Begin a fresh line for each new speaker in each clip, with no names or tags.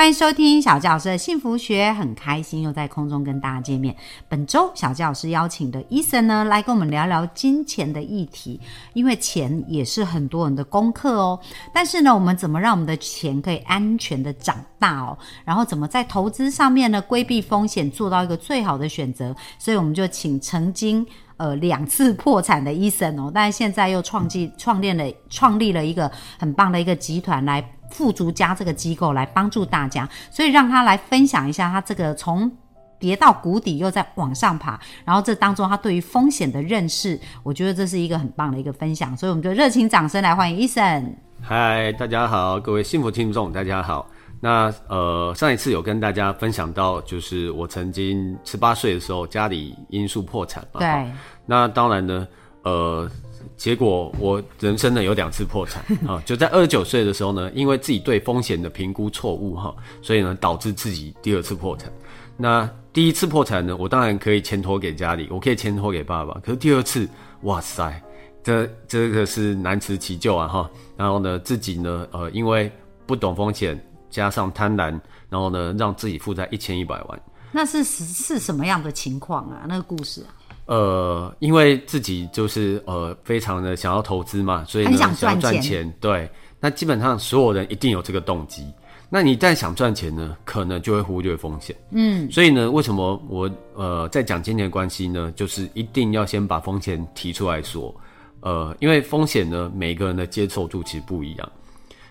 欢迎收听小教师的幸福学，很开心又在空中跟大家见面。本周小教师邀请的医生呢，来跟我们聊聊金钱的议题，因为钱也是很多人的功课哦。但是呢，我们怎么让我们的钱可以安全的长大哦？然后怎么在投资上面呢，规避风险，做到一个最好的选择？所以我们就请曾经呃两次破产的医生哦，但是现在又创建创立了创立了一个很棒的一个集团来。富足家这个机构来帮助大家，所以让他来分享一下他这个从跌到谷底又在往上爬，然后这当中他对于风险的认识，我觉得这是一个很棒的一个分享，所以我们就热情掌声来欢迎伊森。
嗨，大家好，各位幸福听众，大家好。那呃，上一次有跟大家分享到，就是我曾经十八岁的时候家里因素破产嘛。
对。
那当然呢，呃。结果我人生呢有两次破产 啊，就在二十九岁的时候呢，因为自己对风险的评估错误哈，所以呢导致自己第二次破产。那第一次破产呢，我当然可以牵托给家里，我可以牵托给爸爸。可是第二次，哇塞，这这个是难辞其咎啊哈。然后呢，自己呢呃因为不懂风险，加上贪婪，然后呢让自己负债一千一百万。
那是是是什么样的情况啊？那个故事啊？
呃，因为自己就是呃，非常的想要投资嘛，所以呢
想要
赚钱。对，那基本上所有人一定有这个动机。那你一旦想赚钱呢，可能就会忽略风险。嗯，所以呢，为什么我呃在讲金钱关系呢？就是一定要先把风险提出来说。呃，因为风险呢，每个人的接受度其实不一样。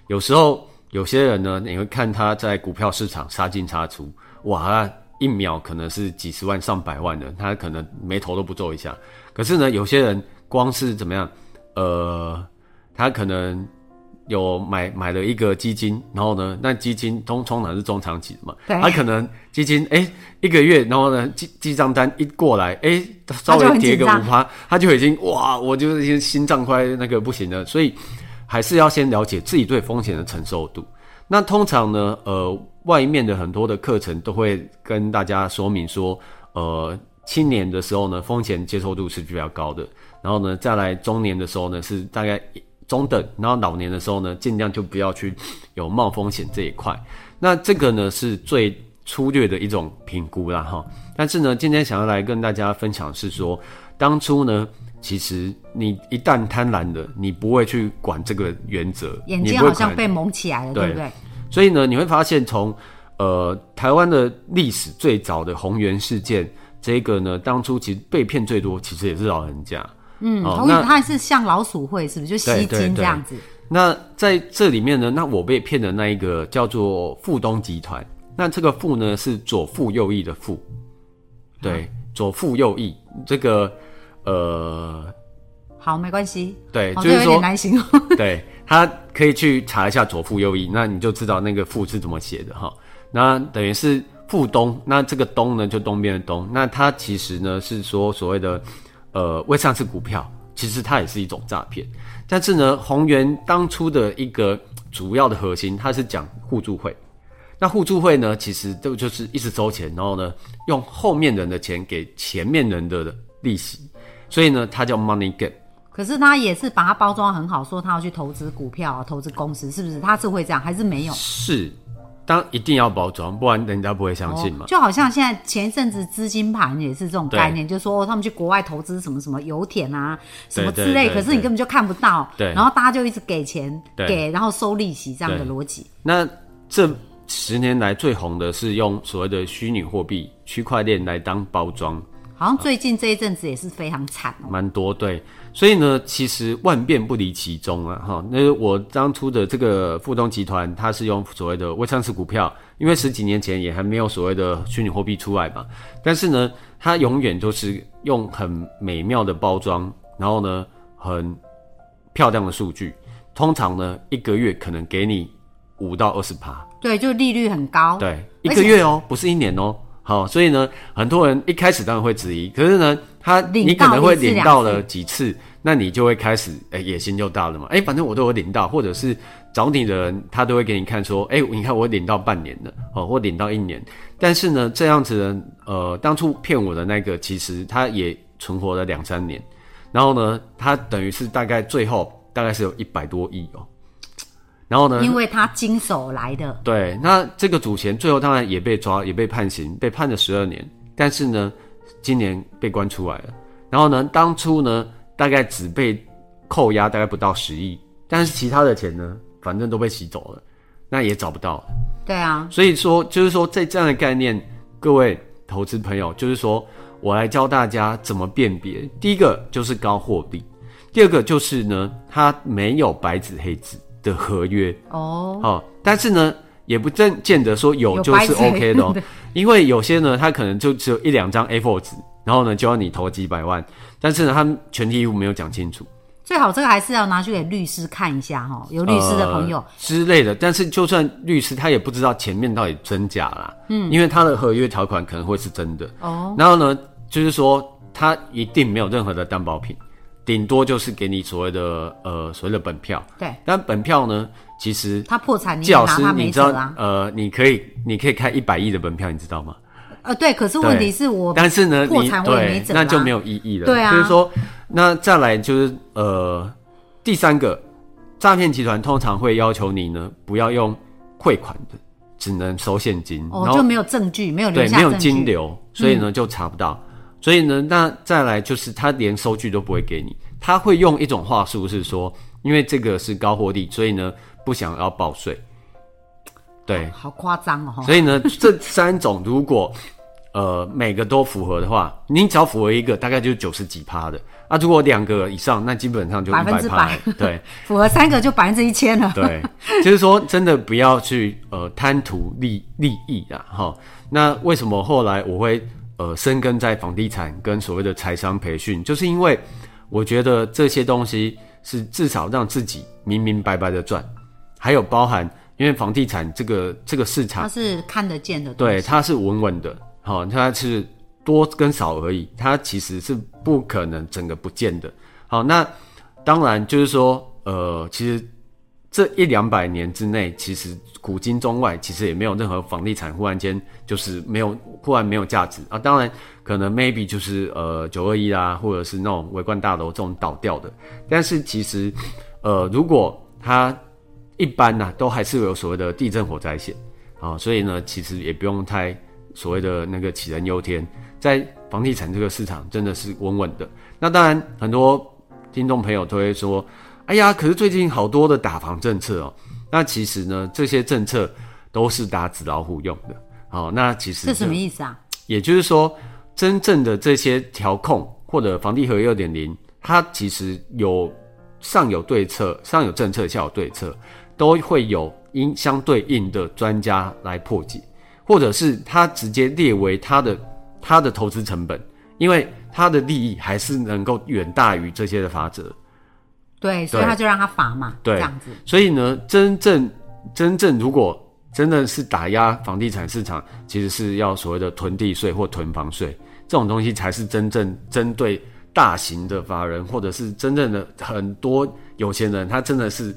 有时候有些人呢，你会看他在股票市场杀进杀出，哇。一秒可能是几十万上百万的，他可能眉头都不皱一下。可是呢，有些人光是怎么样，呃，他可能有买买了一个基金，然后呢，那基金通通常是中长期的嘛，他可能基金哎一个月，然后呢记记账单一过来，哎稍微跌个五趴，他就已经哇，我就已经心脏快那个不行了。所以还是要先了解自己对风险的承受度。那通常呢，呃。外面的很多的课程都会跟大家说明说，呃，青年的时候呢，风险接受度是比较高的，然后呢，再来中年的时候呢，是大概中等，然后老年的时候呢，尽量就不要去有冒风险这一块。那这个呢，是最粗略的一种评估啦，哈。但是呢，今天想要来跟大家分享是说，当初呢，其实你一旦贪婪了，你不会去管这个原则，
眼睛好像被蒙起来了，对不对？
所以呢，你会发现从，呃，台湾的历史最早的红源事件，这个呢，当初其实被骗最多，其实也是老人家。
嗯，那他是像老鼠会，是不是就吸金这样子？
那在这里面呢，那我被骗的那一个叫做富东集团，那这个富呢是左富右翼的富，对，左富右翼这个，呃。
好，没关系。
对，就是说，
对，
他可以去查一下左富右翼，那你就知道那个富是怎么写的哈。那等于是富东，那这个东呢，就东边的东。那它其实呢是说所谓的呃未上市股票，其实它也是一种诈骗。但是呢，宏源当初的一个主要的核心，它是讲互助会。那互助会呢，其实就就是一直收钱，然后呢用后面人的钱给前面人的利息，所以呢它叫 money game。
可是他也是把它包装很好，说他要去投资股票、啊投资公司，是不是？他是会这样，还是没有？
是，当一定要包装，不然人家不会相信嘛。
就好像现在前一阵子资金盘也是这种概念，就说他们去国外投资什么什么油田啊，什么之类，可是你根本就看不到。
对。
然后大家就一直给钱，给，然后收利息这样的逻辑。
那这十年来最红的是用所谓的虚拟货币、区块链来当包装。
好像最近这一阵子也是非常惨哦。
蛮多对。所以呢，其实万变不离其宗啊，哈。那我当初的这个富东集团，它是用所谓的未上市股票，因为十几年前也还没有所谓的虚拟货币出来嘛。但是呢，它永远都是用很美妙的包装，然后呢，很漂亮的数据，通常呢，一个月可能给你五到二十趴。
对，就利率很高。
对，一个月哦，不是一年哦。好，所以呢，很多人一开始当然会质疑，可是呢，他你可能会领到了几次，那你就会开始，哎、野心就大了嘛。哎、反正我都有领到，或者是找你的人，他都会给你看说，哎、你看我领到半年了，哦，或领到一年。但是呢，这样子的，呃，当初骗我的那个，其实他也存活了两三年，然后呢，他等于是大概最后大概是有一百多亿哦。然后呢，
因为他经手来的，
对，那这个主嫌最后当然也被抓，也被判刑，被判了十二年。但是呢，今年被关出来了。然后呢，当初呢，大概只被扣押大概不到十亿，但是其他的钱呢，反正都被洗走了，那也找不到了。
对啊，
所以说，就是说，在这样的概念，各位投资朋友，就是说我来教大家怎么辨别。第一个就是高货币，第二个就是呢，它没有白纸黑字的合约。
哦，
哦，但是呢，也不正见得说有
有
就是 OK 的哦
对，
因为有些呢，他可能就只有一两张 A4 纸，然后呢就要你投几百万，但是呢，他们全体义务没有讲清楚，
最好这个还是要拿去给律师看一下哈，有律师的朋友。
呃、之类的。但是就算律师，他也不知道前面到底真假啦，嗯，因为他的合约条款可能会是真的，
哦，
然后呢，就是说他一定没有任何的担保品，顶多就是给你所谓的呃所谓的本票，
对。
但本票呢，其实
他破产你
季老师
也拿他，
你知道呃，你可以你可以开一百亿的门票，你知道吗？
呃，对，可是问题是我
但是呢，你
破产我也没
对那就没有意义了。
对啊
就是说，那再来就是呃，第三个，诈骗集团通常会要求你呢不要用汇款的，只能收现金，然后
哦就没有证据，没有留
对没有金流，所以呢就查不到。所以呢，那再来就是他连收据都不会给你，他会用一种话术是说，因为这个是高获利，所以呢不想要报税。对，
好夸张哦，
所以呢，这三种如果 呃每个都符合的话，你只要符合一个，大概就是九十几趴的啊。如果两个以上，那基本上就一
百分之
百。对
符合三个就百分之一千了，
对，就是说真的不要去呃贪图利利益啊。哈，那为什么后来我会呃深耕在房地产跟所谓的财商培训，就是因为我觉得这些东西是至少让自己明明白白的赚，还有包含因为房地产这个这个市场
它。是看得见的，
对，它是稳稳的，好、它是多跟少而已，它其实是不可能整个不见的。好，那当然就是说，呃，其实这一两百年之内，其实古今中外，其实也没有任何房地产忽然间就是没有忽然没有价值啊。当然，可能 maybe 就是呃九二一啦，或者是那种围观大楼这种倒掉的，但是其实呃，如果它一般呢、都还是有所谓的地震火灾险。啊、所以呢，其实也不用太所谓的那个杞人忧天，在房地产这个市场真的是稳稳的。那当然，很多听众朋友都会说：“哎呀，可是最近好多的打房政策哦。”那其实呢，这些政策都是打纸老虎用的。好、那其实
这什么意思啊？
也就是说，真正的这些调控或者房地合二点零，它其实有上有对策，上有政策，下有对策，都会有应相对应的专家来破解，或者是他直接列为他的他的投资成本，因为他的利益还是能够远大于这些的法则。
对，所以他就让他罚嘛，
对。
这样子，
所以呢，真正真正如果真的是打压房地产市场，其实是要所谓的囤地税或囤房税这种东西，才是真正针对大型的法人，或者是真正的很多有钱人，他真的是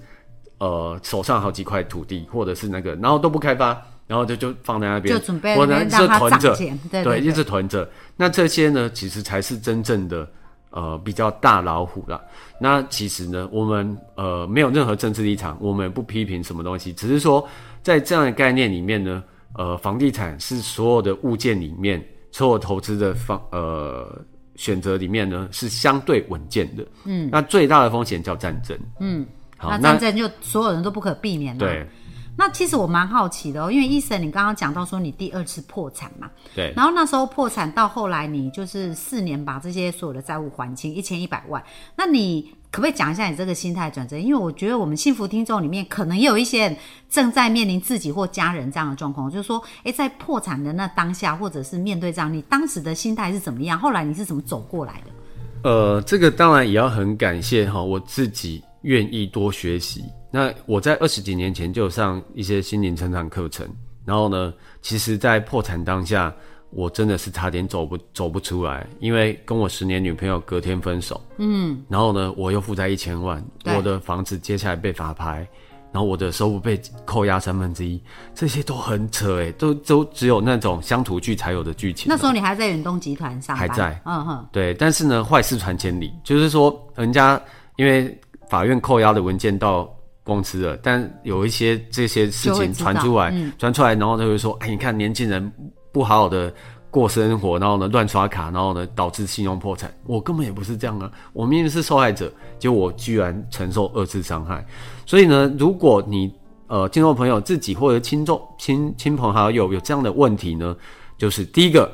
呃手上好几块土地，或者是那个，然后都不开发，然后就就放在那边，
就准备
或者
让它
是囤着
对
一直囤着。那这些呢，其实才是真正的呃比较大老虎啦。那其实呢，我们呃没有任何政治立场，我们不批评什么东西，只是说在这样的概念里面呢，呃，房地产是所有的物件里面，所有投资的方呃选择里面呢是相对稳健的。嗯，那最大的风险叫战争。
嗯，
好，
那
那
战争就所有人都不可避免了。
对
那其实我蛮好奇的哦，因为医生你刚刚讲到说你第二次破产嘛，
对
然后那时候破产到后来你就是四年把这些所有的债务还清一千一百万，那你可不可以讲一下你这个心态转折？因为我觉得我们幸福听众里面可能也有一些人正在面临自己或家人这样的状况，就是说，诶，在破产的那当下，或者是面对这样，你当时的心态是怎么样？后来你是怎么走过来的？
呃，这个当然也要很感谢哈，我自己愿意多学习。那我在二十几年前就有上一些心灵成长课程，然后呢，其实，在破产当下，我真的是差点走不走不出来，因为跟我十年女朋友隔天分手，嗯，然后呢，我又负债一千万，我的房子接下来被法拍，然后我的收入被扣押三分之一，这些都很扯哎，都都只有那种乡土剧才有的剧情。
那时候你还在远东集团上班，
还在。
嗯哼，
对，但是呢，坏事传千里，就是说，人家因为法院扣押的文件到公司了，但有一些这些事情传出来，传、出来，然后他会说，哎，你看年轻人不好好的过生活，然后呢乱刷卡，然后呢导致信用破产。我根本也不是这样啊，我明明是受害者，结果我居然承受二次伤害。所以呢，如果你呃听众朋友自己或者亲众亲亲朋好友有这样的问题呢，就是第一个，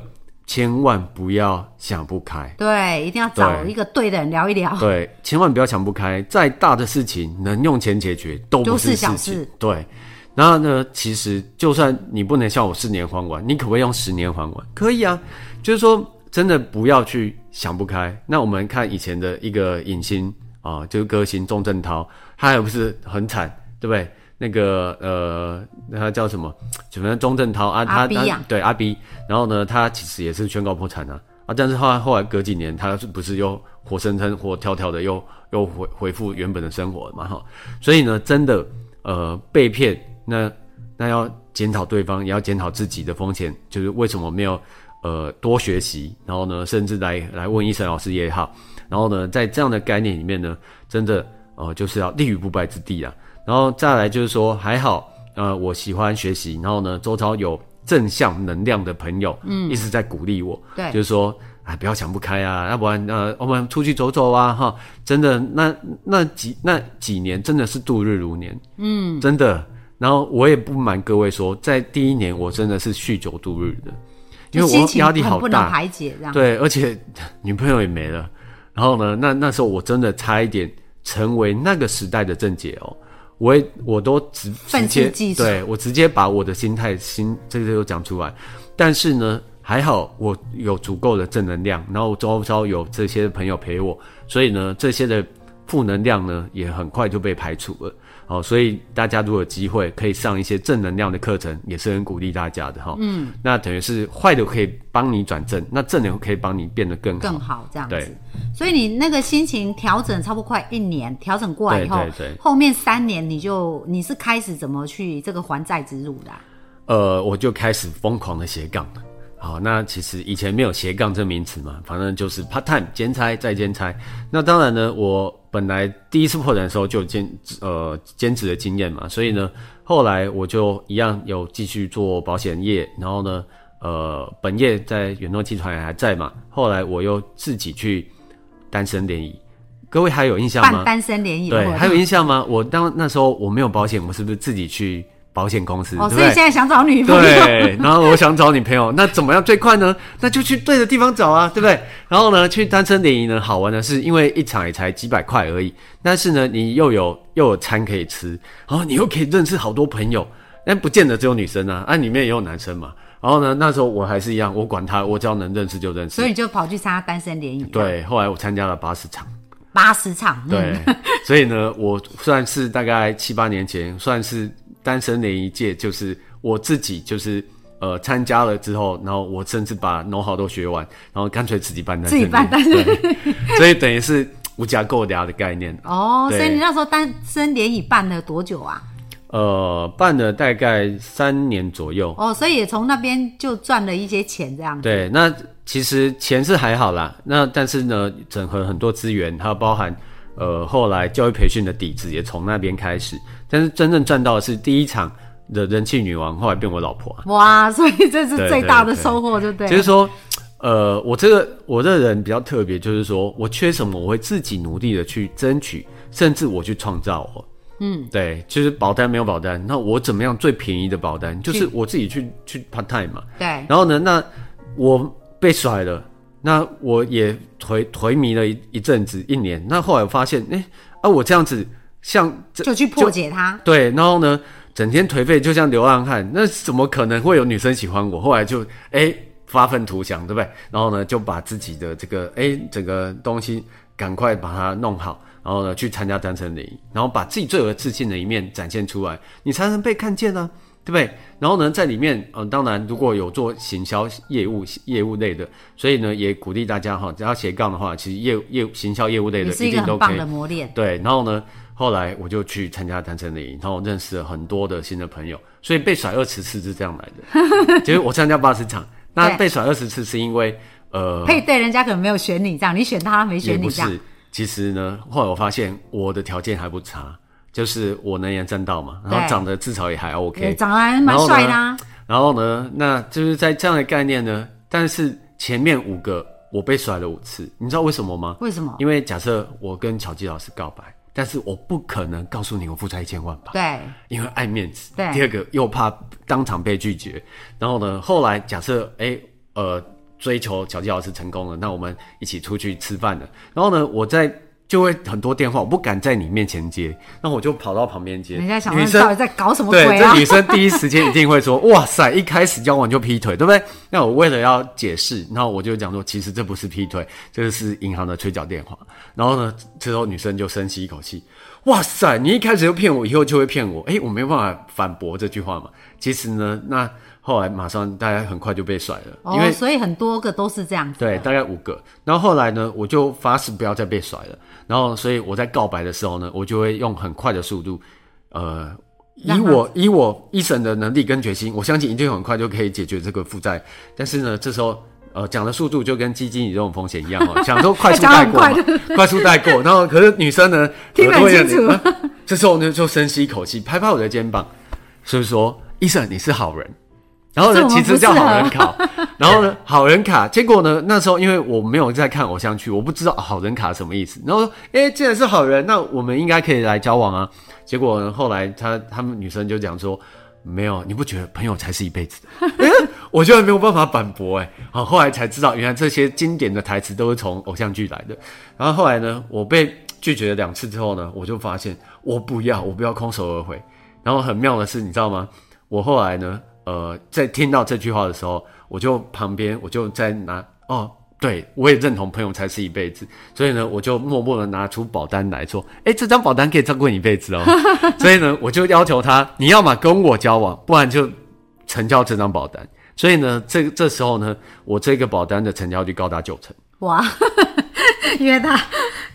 千万不要想不开。
对，一定要找一个对的人聊一聊。
对，千万不要想不开，再大的事情能用钱解决都不
都是
事
小
情。
事
对，然后呢，其实就算你不能像我四年还完，你可不可以用十年还完？可以啊，就是说真的不要去想不开。那我们看以前的一个影星啊、就是歌星钟镇涛，他也不是很惨，对不对？那个呃，那他叫什么？什么钟镇涛啊？他他对阿 B，然后呢，他其实也是宣告破产啊啊！但是后来后来隔几年，他是不是又活生生活跳跳的又又回恢复原本的生活了嘛哈？所以呢，真的呃被骗，那那要检讨对方，也要检讨自己的风险，就是为什么没有呃多学习，然后呢，甚至来来问医生老师也好，然后呢，在这样的概念里面呢，真的呃就是要立于不败之地啊。然后再来就是说，还好，呃，我喜欢学习，然后呢，周遭有正向能量的朋友，嗯，一直在鼓励我，
对
就是说，哎，不要想不开啊，要不然呃，我们出去走走啊，哈，真的，那那几那几年真的是度日如年，嗯，真的。然后我也不瞒各位说，在第一年我真的是酗酒度日的，因为我压力好
很不能
大，
排解这样。
对，而且女朋友也没了。然后呢，那那时候我真的差一点成为那个时代的正解哦。我也我都直直接对我直接把我的心态心这些都讲出来。但是呢，还好我有足够的正能量，然后周遭有这些朋友陪我，所以呢，这些的负能量呢也很快就被排除了。哦，所以大家如果有机会可以上一些正能量的课程，也是很鼓励大家的哈。嗯，那等于是坏的可以帮你转正，那正的可以帮你变得更好。
更好这样
对
子。所以你那个心情调整差不多快一年，调整过来以后，
对对对
后面三年你就你是开始怎么去这个还债之路的啊、
呃，我就开始疯狂的斜杠。好，那其实以前没有斜杠这名词嘛，反正就是 part time 兼差再兼差。那当然呢，我本来第一次破产的时候就有兼呃兼职的经验嘛，所以呢，后来我就一样有继续做保险业，然后呢，呃，本业在远东集团还在嘛，后来我又自己去单身联谊。各位还有印象吗？
办单身联谊
对，还有印象吗？我当那时候我没有保险，我是不是自己去保险公司？
哦，
对对
所以现？在想找女朋友，
对，然后我想找女朋友，那怎么样最快呢？那就去对的地方找啊，对不对？然后呢，去单身联谊呢，好玩的是，因为一场也才几百块而已，但是呢，你又有又有餐可以吃，然后你又可以认识好多朋友，但不见得只有女生啊，啊，里面也有男生嘛。然后呢，那时候我还是一样，我管他，我只要能认识就认识
所以。你就跑去参加单身联谊，，
对，后来我参加了八十场。
八十场，嗯
对，所以呢，我算是大概七八年前，算是单身联谊界，就是我自己就是呃参加了之后，然后我甚至把 know how 都学完，然后干脆自己办单身
自己办单
身，所以等于是无家购家的概念。
哦，所以你那时候单身联谊办了多久啊？
呃，办了大概三年左右。
哦，所以也从那边就赚了一些钱，这样子。
对，那其实钱是还好啦，那但是呢，整合很多资源，还有包含呃后来教育培训的底子也从那边开始，但是真正赚到的是第一场的人气女王，后来变我老婆啊。
哇，所以这是最大的收获，对不对？
就是说，呃，我这个我这个人比较特别，就是说我缺什么，我会自己努力的去争取，甚至我去创造哦。嗯，对，就是保单没有保单，那我怎么样最便宜的保单？就是我自己去去 part time 嘛。
对，
然后呢，那我被甩了，那我也颓颓靡了一一阵子，一年。那后来我发现，哎、啊，我这样子像
就去破解它。
对，然后呢，整天颓废，就像流浪汉，那怎么可能会有女生喜欢我？后来就哎、发愤图强，对不对？然后呢，就把自己的这个哎、整个东西赶快把它弄好，然后呢去参加单身联谊，然后把自己最有自信的一面展现出来，你才能被看见啊。对不对？然后呢，在里面，嗯、当然如果有做行销业务业务类的，所以呢，也鼓励大家哈，只要斜杠的话，其实业务业务行销业务类的
一
一定都可以
的。磨练。
对，然后呢，后来我就去参加单身的营，然后认识了很多的新的朋友，所以被甩二十次是这样来的。其 实我参加八十场，那被甩二十次是因为呃，
配对人家可能没有选你这样，你选他，他没选你这样。
是，其实呢，后来我发现我的条件还不差，就是我能言正道嘛，然后长得至少也还 OK，
长得还蛮帅的、啊，
然后呢，那就是在这样的概念呢，但是前面五个我被甩了五次，你知道为什么吗？
为什么？
因为假设我跟巧基老师告白，但是我不可能告诉你我负债一千万吧，
对，
因为爱面子。
对
第二个又怕当场被拒绝，然后呢，后来假设哎呃追求巧基老师成功了，那我们一起出去吃饭了，然后呢，我在。就会很多电话，我不敢在你面前接，那我就跑到旁边接。
人家想
女生
问到底在搞什么，鬼啊？
这女生第一时间一定会说：“哇塞，一开始交往就劈腿，对不对？”那我为了要解释，然后我就讲说，其实这不是劈腿，这个是银行的催缴电话。然后呢，之后女生就深吸一口气：“哇塞，你一开始就骗我，以后就会骗我。”诶，我没有办法反驳这句话嘛。其实呢，那后来马上大家很快就被甩了，因为
哦，所以很多个都是这样子。
对，大概五个。然后后来呢，我就发誓不要再被甩了。然后，所以我在告白的时候呢，我就会用很快的速度，呃，以我以我一审的能力跟决心，我相信一定很快就可以解决这个负债。但是呢，这时候。呃，讲的速度就跟基金你这种风险一样哦，讲说快速带过 快速带过。然后，可是女生呢，
听得
耳朵有
很清楚
点啊这时候呢，就深吸一口气，拍拍我的肩膀，所以说：“医生，你是好人。”然后呢，其实叫好人卡，然后呢，好人卡，结果呢，那时候因为我没有在看偶像剧，我不知道好人卡什么意思。然后说，哎，既然是好人，那我们应该可以来交往啊。结果呢，后来他他们女生就讲说，没有，你不觉得朋友才是一辈子的？诶我居然没有办法反驳，哎，好，后来才知道，原来这些经典的台词都是从偶像剧来的。然后后来呢，我被拒绝了两次之后呢，我就发现我不要，我不要空手而回。然后很妙的是，你知道吗？我后来呢，呃，在听到这句话的时候，我就旁边我就在拿哦，对我也认同朋友才是一辈子，所以呢，我就默默的拿出保单来说，哎，这张保单可以照顾你一辈子哦。所以呢，我就要求他，你要么跟我交往，不然就成交这张保单。所以呢，这这时候呢，我这个保单的成交率高达九成。
哇，因为他，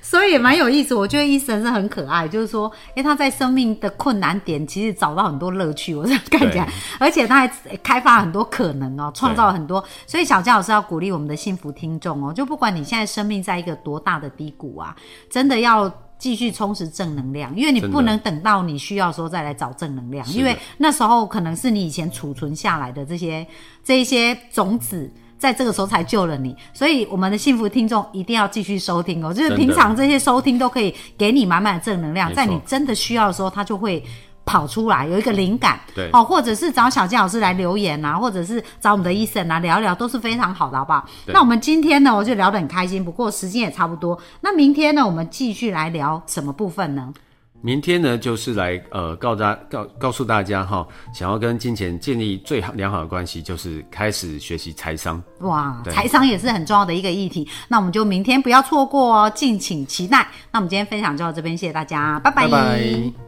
所以也蛮有意思。我觉得医生是很可爱，就是说，因为他在生命的困难点，其实找到很多乐趣。我这样看起来，而且他还开发很多可能哦，创造了很多。所以小佳老师要鼓励我们的幸福听众哦，就不管你现在生命在一个多大的低谷啊，真的要。继续充实正能量，因为你不能等到你需要的时候再来找正能量，因为那时候可能是你以前储存下来的这些这一些种子，在这个时候才救了你。所以我们的幸福听众一定要继续收听哦，就是平常这些收听都可以给你满满的正能量，在你真的需要的时候，它就会。跑出来有一个灵感，
对
哦，或者是找小金老师来留言啊，或者是找我们的医生啊聊一聊，都是非常好的，好不好？那我们今天呢，我就聊得很开心，不过时间也差不多。那明天呢，我们继续来聊什么部分呢？
明天呢，就是来呃告大告告诉大家哈，想要跟金钱建立最好良好的关系，就是开始学习财商。
哇，财商也是很重要的一个议题，那我们就明天不要错过哦，敬请期待。那我们今天分享就到这边，谢谢大家，拜
拜拜